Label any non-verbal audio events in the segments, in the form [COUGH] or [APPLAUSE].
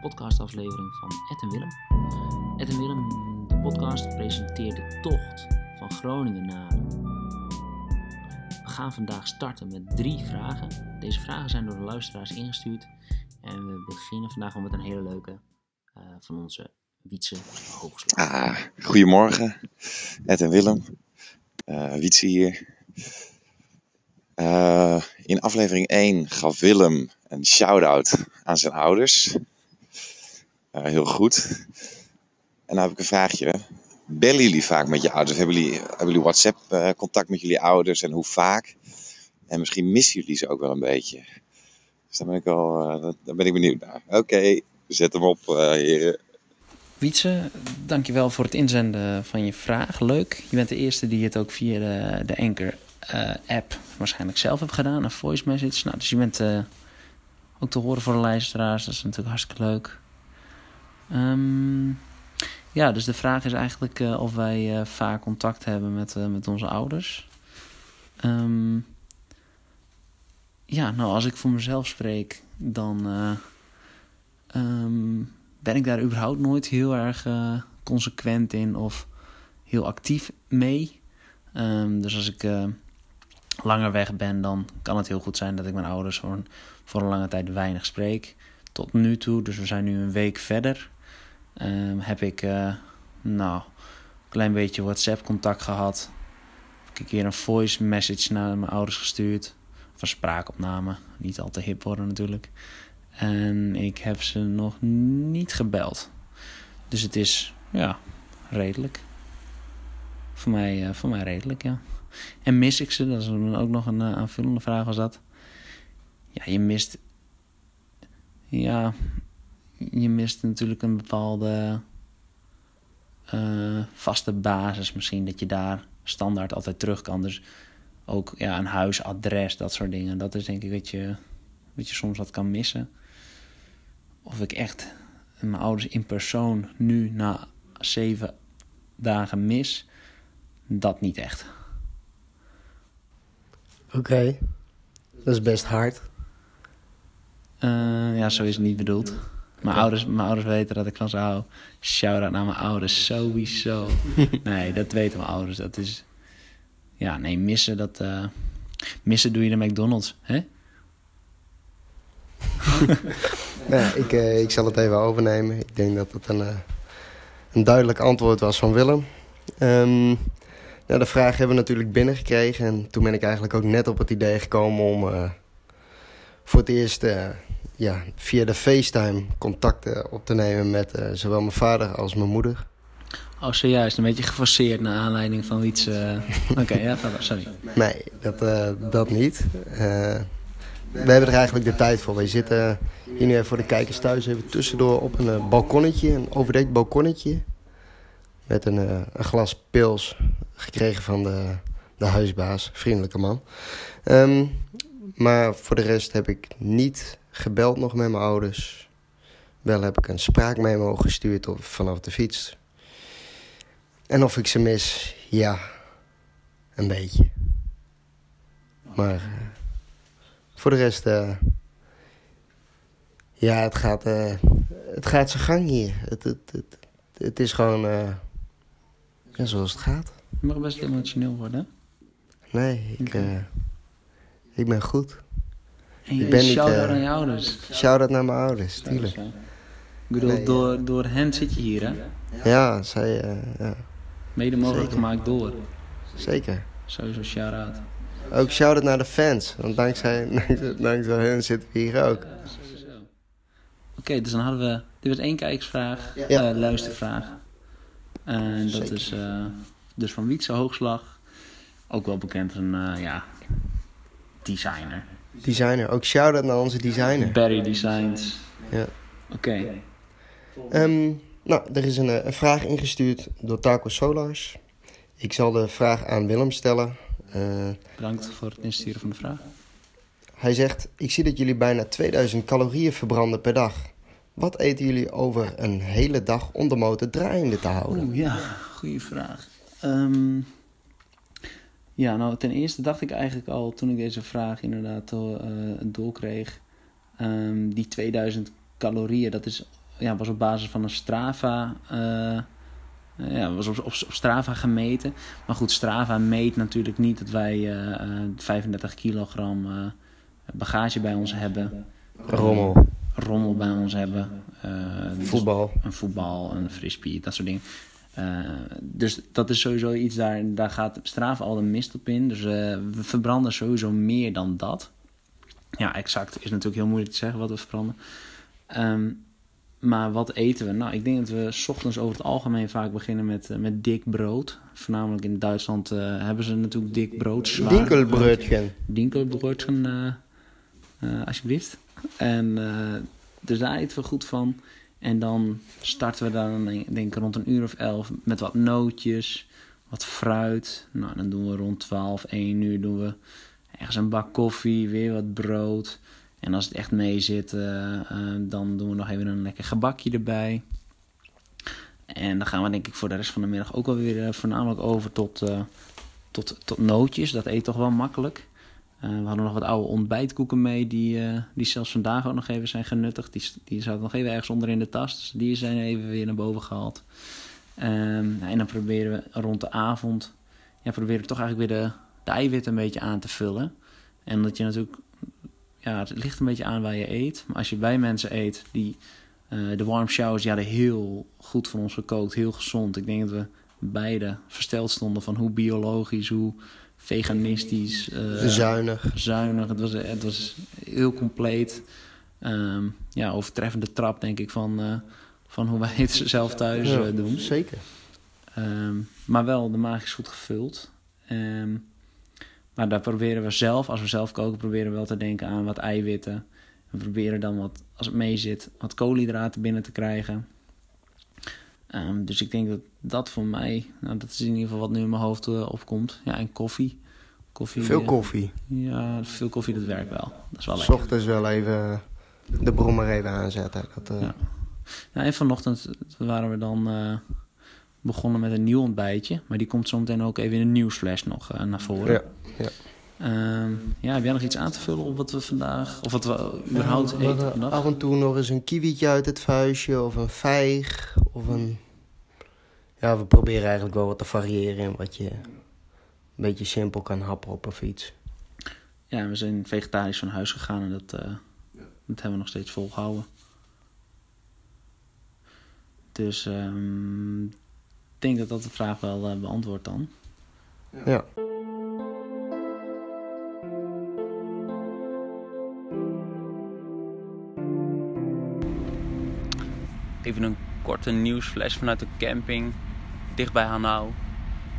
podcastaflevering van Ed en Willem. Ed en Willem, de podcast, presenteert de tocht van Groningen naar. We gaan vandaag starten met drie vragen. Deze vragen zijn door de luisteraars ingestuurd. En we beginnen vandaag al met een hele leuke uh, van onze Wietse Hoogslag. Ah, goedemorgen, Ed en Willem. Uh, Wietse hier. Uh, in aflevering 1 gaf Willem een shout-out aan zijn ouders. Uh, heel goed. En dan heb ik een vraagje. Bellen jullie vaak met je ouders? Hebben jullie, hebben jullie WhatsApp-contact met jullie ouders en hoe vaak? En misschien missen jullie ze ook wel een beetje. Dus daar ben ik, wel, uh, daar ben ik benieuwd naar. Oké, zet hem op, heren. Wietse, dankjewel voor het inzenden van je vraag. Leuk. Je bent de eerste die het ook via de, de Anchor uh, app waarschijnlijk zelf hebt gedaan. Een voice message. Nou, dus je bent uh, ook te horen voor de luisteraars. Dat is natuurlijk hartstikke leuk. Um, ja, dus de vraag is eigenlijk uh, of wij vaak contact hebben met, met onze ouders. Um, ja, nou, als ik voor mezelf spreek, dan um, ben ik daar überhaupt nooit heel erg consequent in of heel actief mee. Dus als ik langer weg ben, dan kan het heel goed zijn dat ik mijn ouders voor een, voor een lange tijd weinig spreek. Tot nu toe, dus we zijn nu een week verder, um, heb ik uh, nou, een klein beetje WhatsApp-contact gehad. Heb ik een keer een voice message naar mijn ouders gestuurd. Een spraakopname, niet al te hip worden natuurlijk. En ik heb ze nog niet gebeld. Dus het is, ja, redelijk. Voor mij, uh, voor mij redelijk, ja. En mis ik ze? Dat is ook nog een uh, aanvullende vraag was dat. Ja, je mist... Ja, je mist natuurlijk een bepaalde uh, vaste basis misschien. Dat je daar standaard altijd terug kan. Dus ook ja, een huisadres, dat soort dingen. Dat is denk ik wat je, wat je soms wat kan missen. Of ik echt mijn ouders in persoon nu na zeven dagen mis, dat niet echt. Oké, okay. dat is best hard. Uh, ja, zo is het niet bedoeld. Mijn, ouders, mijn ouders weten dat ik van ze hou. Shout-out naar mijn ouders, sowieso. [LAUGHS] nee, dat weten mijn ouders. Dat is... Ja, nee, missen, dat... Uh... Missen doe je de McDonald's, hè? [LAUGHS] nee, ik, uh, ik zal het even overnemen. Ik denk dat het een, een duidelijk antwoord was van Willem. Um, ja, de vraag hebben we natuurlijk binnengekregen. En toen ben ik eigenlijk ook net op het idee gekomen om voor het eerst ja, via de FaceTime contacten op te nemen met uh, zowel mijn vader als mijn moeder. Oh, zojuist. Een beetje geforceerd naar aanleiding van iets... [LAUGHS] Oké, okay, ja, sorry. Nee, dat, dat niet. we hebben er eigenlijk de tijd voor. We zitten hier nu even voor de kijkers thuis even tussendoor op een balkonnetje. Een overdekt balkonnetje. Met een, een glas pils gekregen van de, de huisbaas. Vriendelijke man. Um, maar voor de rest heb ik niet gebeld nog met mijn ouders. Wel heb ik een spraakmemo gestuurd op, vanaf de fiets. En of ik ze mis, ja, een beetje. Maar uh, voor de rest, uh, ja, het gaat, uh, het gaat zijn gang hier. Het, het, het, het is gewoon ja, zoals het gaat. Je mag best emotioneel worden. Nee, ik, okay. ik ben goed. En je, ik ben shout-out aan je ouders. Shout-out naar mijn ouders, tuurlijk. Ik bedoel, nee, door, door hen zit je hier, hè? Ja, zij... Uh, ja. Mede mogelijk Zeker. gemaakt door. Zeker. Sowieso shout-out. Ook shout-out naar de fans. Want dankzij, [LAUGHS] dankzij, dankzij hen zitten we hier ook. Ja, Oké, okay, dus dan hadden we... Dit was één kijksvraag, ja. uh, luistervraag. En dat Zeker. is uh, dus van Wietse Hoogslag. Ook wel bekend als een uh, ja, designer. Designer. Ook shout-out naar onze designer. Barry Designs. Ja. Oké. Okay. Um, nou, er is een, een, vraag ingestuurd door Taco Solars. Ik zal de vraag aan Willem stellen. Uh, Bedankt voor het insturen van de vraag. Hij zegt, ik zie dat jullie bijna 2000 calorieën verbranden per dag. Wat eten jullie over een hele dag om de motor draaiende te houden? Oeh, ja, goede vraag. Um, ja, nou ten eerste dacht ik eigenlijk al toen ik deze vraag inderdaad uh, doorkreeg. Um, die 2000 calorieën, dat is, ja, was op basis van een Strava. eh, ja, was op, op, op Strava gemeten. Maar goed, Strava meet natuurlijk niet dat wij eh, eh, 35 kilogram bagage bij ons hebben. Rommel, Rommel bij ons hebben. dus voetbal. een voetbal, een frisbee, dat soort dingen. Eh, dus dat is sowieso iets, daar, daar gaat Strava al de mist op in. Dus eh, we verbranden sowieso meer dan dat. Ja, exact is natuurlijk heel moeilijk te zeggen wat we verbranden. Ehm, maar wat eten we? Nou, ik denk dat we 's ochtends over het algemeen vaak beginnen met, eh, met dik brood. Voornamelijk in Duitsland hebben ze natuurlijk dik brood. Zwaar. Eh, alsjeblieft. En dus daar eten we goed van. En dan starten we dan, denk ik, rond een uur of elf met wat nootjes, wat fruit. Nou, dan doen we rond 12, 1 uur doen we ergens een bak koffie, weer wat brood. En als het echt mee zit, eh, eh, dan doen we nog even een lekker gebakje erbij. En dan gaan we denk ik voor de rest van de middag ook alweer uh, voornamelijk over tot, tot, tot nootjes. Dat eet toch wel makkelijk. Uh, we hadden nog wat oude ontbijtkoeken mee, die, uh, die zelfs vandaag ook nog even zijn genuttigd. Die, die zaten nog even ergens onder in de tas, dus die zijn even weer naar boven gehaald. Um, en dan proberen we rond de avond, ja, proberen we toch eigenlijk weer de, de eiwitten een beetje aan te vullen. En dat je natuurlijk, ja, het ligt een beetje aan waar je eet. Maar als je bij mensen eet die uh, de warm showers, hadden heel goed voor ons gekookt, heel gezond. Ik denk dat we beide versteld stonden van hoe biologisch, hoe veganistisch. Uh, zuinig. Zuinig. Het was, het was heel compleet. Um, ja, overtreffende trap, denk ik, van, uh, van hoe wij het zelf thuis ja, uh, doen. Zeker. Um, maar wel, de maag is goed gevuld. Um, maar daar proberen we zelf, als we zelf koken, proberen we wel te denken aan wat eiwitten. We proberen dan wat, als het mee zit, wat koolhydraten binnen te krijgen. Um, dus ik denk dat dat voor mij, nou, dat is in ieder geval wat nu in mijn hoofd uh, opkomt. Ja, en koffie. koffie veel koffie? Uh, ja, veel koffie, dat werkt wel. Dat is wel lekker. ochtends wel even de brommer even aanzetten. Dat, uh... ja. Nou, en vanochtend waren we dan begonnen met een nieuw ontbijtje. Maar die komt zometeen ook even in een nieuwsflash nog naar voren. Ja, ja. Um, ja, heb jij nog iets aan te vullen op wat we vandaag, of wat we überhaupt ja, eten vandaag? Af en toe nog eens een kiwietje uit het vuistje, of een vijg, of een... Ja, we proberen eigenlijk wel wat te variëren in wat je een beetje simpel kan happen op een fiets. Ja, we zijn vegetarisch van huis gegaan en dat, uh, dat hebben we nog steeds volgehouden. Dus um, ik denk dat dat de vraag wel uh, beantwoordt dan. Ja. Een korte nieuwsflash vanuit de camping dicht bij Hanau. Ik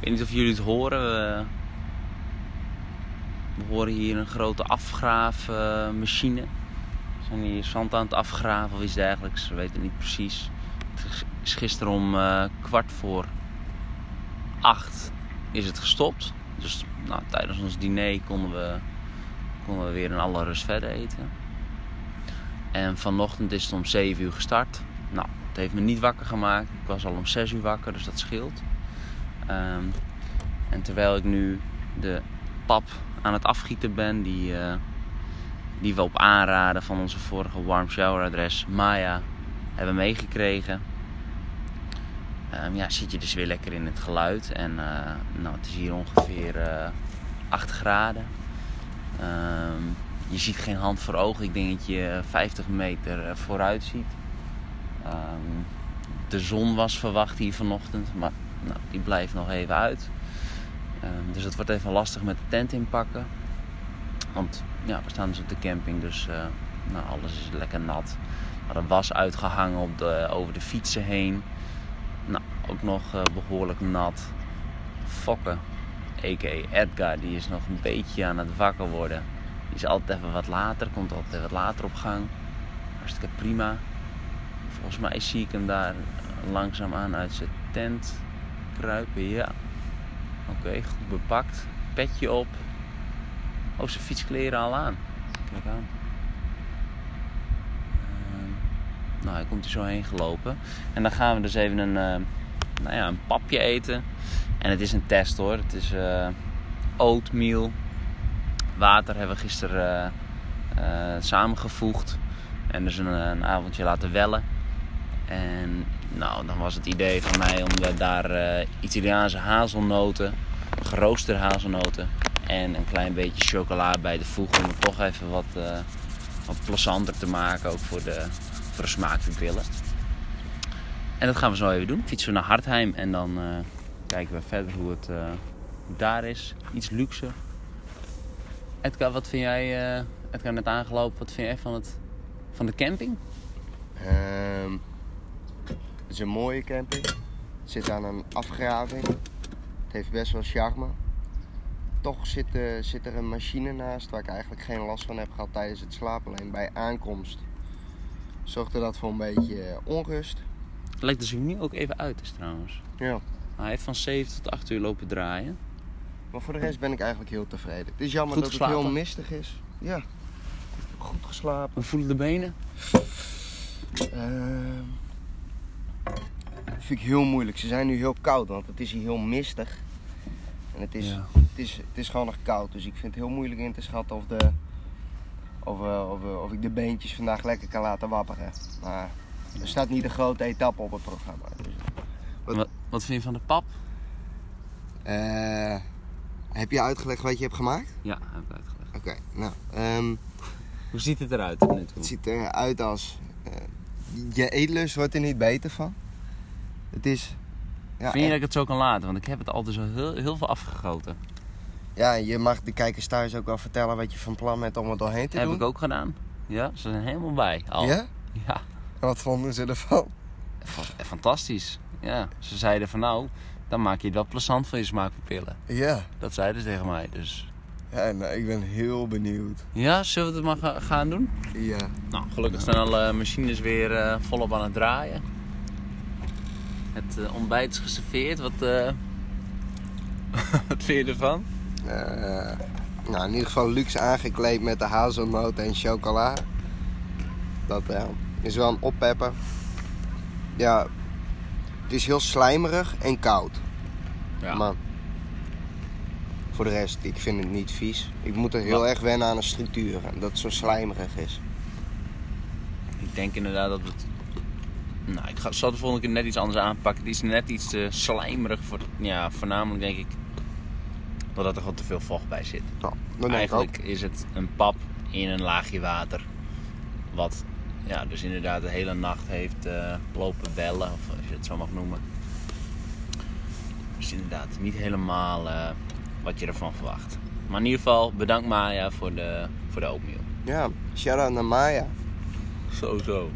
weet niet of jullie het horen. We, horen hier een grote afgraafmachine. We zijn hier zand aan het afgraven of iets dergelijks. We weten niet precies. Het is gisteren om uh, kwart voor acht is het gestopt. Dus nou, tijdens ons diner konden we, konden we weer in alle rust verder eten. En vanochtend is het om 7 uur gestart. Nou, het heeft me niet wakker gemaakt. Ik was al om 6 uur wakker, dus dat scheelt. Um, en terwijl ik nu de pap aan het afgieten ben, die, uh, die we op aanraden van onze vorige warm shower adres Maya hebben meegekregen. Um, ja, zit je dus weer lekker in het geluid. En uh, nou, het is hier ongeveer uh, 8 graden. Um, je ziet geen hand voor ogen. Ik denk dat je 50 meter eh, vooruit ziet. Um, de zon was verwacht hier vanochtend, maar nou, die blijft nog even uit. Um, dus het wordt even lastig met de tent inpakken. Want ja, we staan dus op de camping, dus uh, nou, alles is lekker nat. Maar er was uitgehangen op de, over de fietsen heen. Nou, ook nog uh, behoorlijk nat. Fokken, a.k.a. Edgar, die is nog een beetje aan het wakker worden. Die is altijd even wat later, komt altijd wat later op gang. Hartstikke prima. Volgens mij zie ik hem daar langzaamaan uit zijn tent kruipen. Ja. Oké, goed bepakt. Petje op. Oh, zijn fietskleren al aan. Kijk aan. Uh, nou, hij komt er zo heen gelopen. En dan gaan we dus even een, uh, nou ja, een papje eten. En het is een test hoor. Het is uh, oatmeal. Water hebben we gisteren uh, samengevoegd. En dus een, een avondje laten wellen. En nou, dan was het idee van mij om daar eh, Italiaanse hazelnoten, geroosterde hazelnoten en een klein beetje chocola bij te voegen om het toch even wat, eh, wat plezanter te maken, ook voor de, voor de smaakpapillen. En dat gaan we zo even doen. Fietsen we naar Hartheim en dan eh, kijken we verder hoe het, daar is. Iets luxer. Edgar, wat vind jij, Edgar net aangelopen, wat vind jij van, het, van de camping? Ehm, het is een mooie camping. Het zit aan een afgraving. Het heeft best wel charme. Toch zit, eh, zit er een machine naast waar ik eigenlijk geen last van heb gehad tijdens het slapen. Alleen bij aankomst zorgde dat voor een beetje eh, onrust. Lijkt dus nu ook even uit is trouwens. Ja. Hij heeft van 7 tot 8 uur lopen draaien. Maar voor de rest ben ik eigenlijk heel tevreden. Het is jammer Goed dat geslapen? het heel mistig is. Ja. Goed geslapen. Hoe voelen de benen? Ehm, vind ik heel moeilijk. Ze zijn nu heel koud, want het is hier heel mistig. En het is, Ja. het is, het is gewoon nog koud. Dus ik vind het heel moeilijk in te schatten of, de, of, eh, of, eh, of ik de beentjes vandaag lekker kan laten wapperen. Maar er staat niet een grote etappe op het programma. Dus, Wat- Wat, wat vind je van de pap? Eh, heb je uitgelegd wat je hebt gemaakt? Ja, heb ik uitgelegd. Oké, nou. ehm, Hoe ziet het eruit? Het ziet eruit als. eh, je eetlust wordt er niet beter van. Het is. Ja, Vind je dat ik het zo kan laten? Want ik heb het altijd zo heel, heel veel afgegoten. ja, je mag de kijkers thuis ook wel vertellen wat je van plan bent om er doorheen te heb doen. ik ook gedaan. Ja, ze zijn helemaal bij. Al. Ja? Ja, En wat vonden ze ervan? fa- fantastisch. Ja, ze zeiden van nou, dan maak je het wel plezant van je smaakpapillen. Ja. Dat zeiden ze tegen mij. Dus Ja, nou, ik ben heel benieuwd. ja, zullen we het maar ga- gaan doen? Ja. Nou, gelukkig zijn alle machines weer eh, volop aan het draaien. Het eh, ontbijt is geserveerd. Wat, eh, [LAUGHS] wat vind je ervan? Eh, nou, in ieder geval luxe aangekleed met de hazelnoten en chocola. Dat is wel een oppepper. Ja, het is heel slijmerig en koud. Ja. Maar voor de rest, ik vind het niet vies. Ik moet er heel Wat? erg wennen aan de structuur. en Dat het zo slijmerig is. Ik denk inderdaad dat het. Nou, ik ga, zal het de volgende keer net iets anders aanpakken. Het is net iets te slijmerig. Voor, ja, voornamelijk denk ik dat er gewoon te veel vocht bij zit. Nou. Eigenlijk is het een pap in een laagje water. Wat ja, dus inderdaad de hele nacht heeft eh, lopen bellen, of als je het zo mag noemen. Dus inderdaad niet helemaal eh, wat je ervan verwacht. Maar in ieder geval bedankt Maya voor de, voor de oatmeal. Ja, shout-out naar Maya. Zo zo.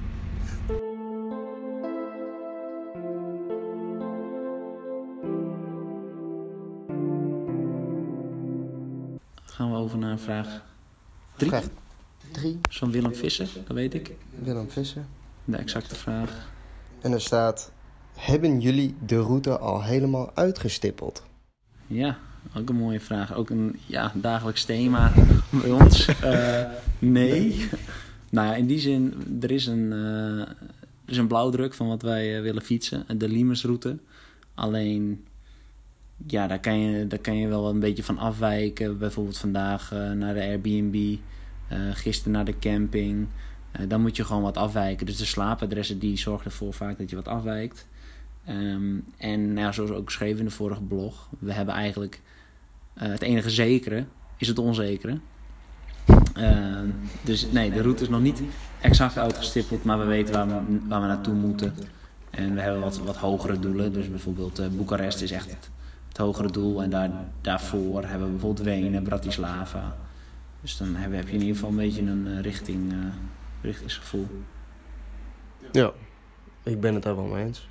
Naar vraag 3. Vraag 3, Van Willem Visser, dat weet ik. Willem Visser. De exacte vraag. En er staat... Hebben jullie de route al helemaal uitgestippeld? Ja, ook een mooie vraag. Ook een ja, dagelijks thema bij ons. [LAUGHS] Eh, nee. nou ja, in die zin, er is een, eh, er is een blauwdruk van wat wij eh, willen fietsen. De Limersroute. Alleen, ja, daar kan, je, daar kan je wel een beetje van afwijken. Bijvoorbeeld vandaag eh, naar de Airbnb. eh gisteren naar de camping. Eh, dan moet je gewoon wat afwijken. Dus de slaapadressen die zorgen ervoor vaak dat je wat afwijkt. Ehm, en nou zoals ook geschreven in de vorige blog, we hebben eigenlijk het enige zekere is het onzekere. Ehm, dus nee, de route is nog niet exact uitgestippeld, maar we weten waar we, waar we naartoe moeten. En we hebben wat, wat hogere doelen. Dus bijvoorbeeld Boekarest is echt het, hogere doel. En daar, daarvoor hebben we bijvoorbeeld Wenen, Bratislava. Dus dan heb, heb je in ieder geval een beetje een eh, richting, eh, richtingsgevoel. Ja, ik ben het daar wel mee eens.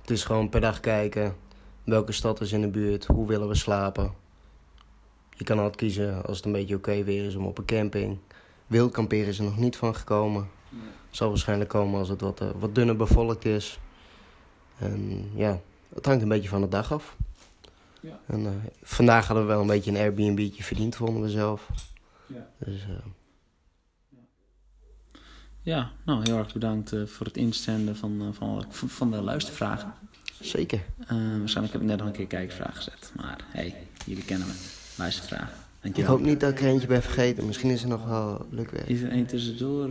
Het is gewoon per dag kijken welke stad is in de buurt, hoe willen we slapen. Je kan altijd kiezen als het een beetje oké weer is om op een camping. Wild kamperen is er nog niet van gekomen. Zal waarschijnlijk komen als het wat, eh, wat dunner bevolkt is. En ja, het hangt een beetje van de dag af. Ja. En, eh, vandaag hadden we wel een beetje een Airbnb'tje verdiend, vonden we zelf. Ja. Dus eh, Ja, nou heel erg bedankt eh, voor het inzenden van, van, van de luistervragen. zeker. Waarschijnlijk heb ik net nog een keer kijkersvraag gezet. Maar hey, jullie kennen me. Luistervraag. Ik hoop niet dat ik er eentje ben vergeten. Misschien is er nog wel leuk weer. Is er één tussendoor?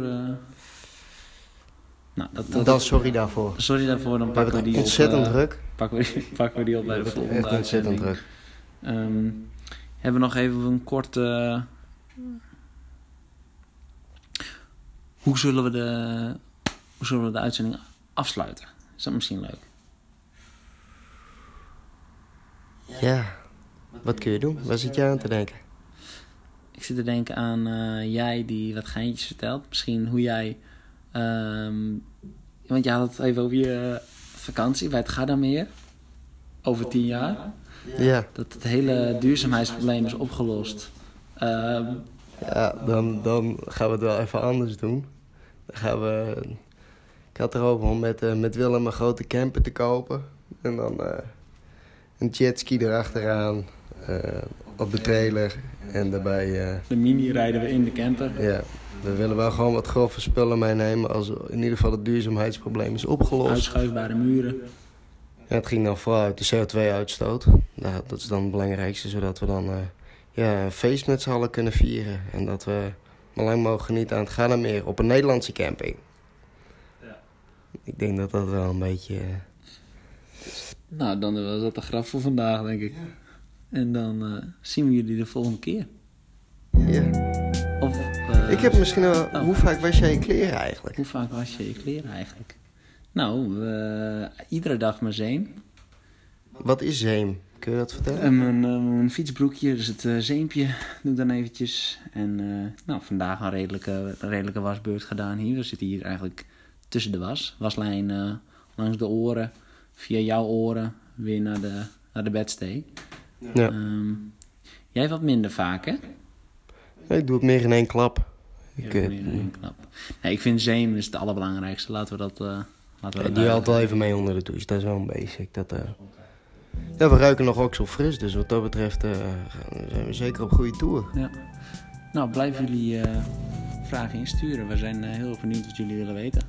Nou, dat, dat, Dan sorry daarvoor. sorry daarvoor, dan pakken we die het ontzettend op, eh, druk. pakken, we die, [LAUGHS] pakken we die op bij de volgende het echt ontzettend druk. Ehm, hebben we nog even een korte... Hoe zullen we de, hoe zullen we de uitzending afsluiten? Is dat misschien leuk? Ja, wat kun je doen? Waar zit je aan te denken? Ik zit te denken aan eh, jij die wat geintjes vertelt. Misschien hoe jij... ehm, want je had het even over je vakantie bij het Gardameer. Over tien jaar. Ja, Dat het hele duurzaamheidsprobleem is opgelost. Ehm, ja dan, dan gaan we het wel even anders doen. Dan gaan we... Ik had erover om met, eh, met Willem een grote camper te kopen. En dan eh, een jetski erachteraan. eh, op de trailer. En daarbij... eh, de mini rijden we in de camper. Ja, we willen wel gewoon wat grove spullen meenemen als in ieder geval het duurzaamheidsprobleem is opgelost. Uitschuifbare muren. Ja, het ging dan vooral uit de CO2-uitstoot. Dat, dat is dan het belangrijkste, zodat we dan eh, ja, een feest met z'n allen kunnen vieren. En dat we maar lang mogen genieten aan het Gadameer op een Nederlandse camping. Ja. Ik denk dat dat wel een beetje... eh, Nou, dan was dat de graf voor vandaag, denk ik. En dan eh, zien we jullie de volgende keer. ja. Of, eh, Ik heb misschien wel... oh. Hoe vaak was jij je kleren eigenlijk? Hoe vaak was je je kleren eigenlijk? Nou, eh, iedere dag maar zeem. Wat is zeem? Kun je dat vertellen? En mijn, eh, mijn fietsbroekje, dus het eh, zeempje, doe ik dan eventjes. En eh, nou, vandaag een redelijke, redelijke wasbeurt gedaan hier. We zitten hier eigenlijk tussen de was. Waslijn eh, langs de oren, via jouw oren, weer naar de, naar de bedstee. Ja. Ehm, jij wat minder vaak, hè? Ik doe het meer in één klap. Ik, eh, meer in één klap. Nee, ik vind zeem is het allerbelangrijkste. Laten we dat... eh laten we Ja, die haalt wel even mee onder de douche. Dat is wel een basic. Dat, eh, Ja, we ruiken nog ook zo fris. Dus wat dat betreft zijn we zeker op goede toer. Ja. Nou, blijven jullie vragen insturen. We zijn heel benieuwd wat jullie willen weten.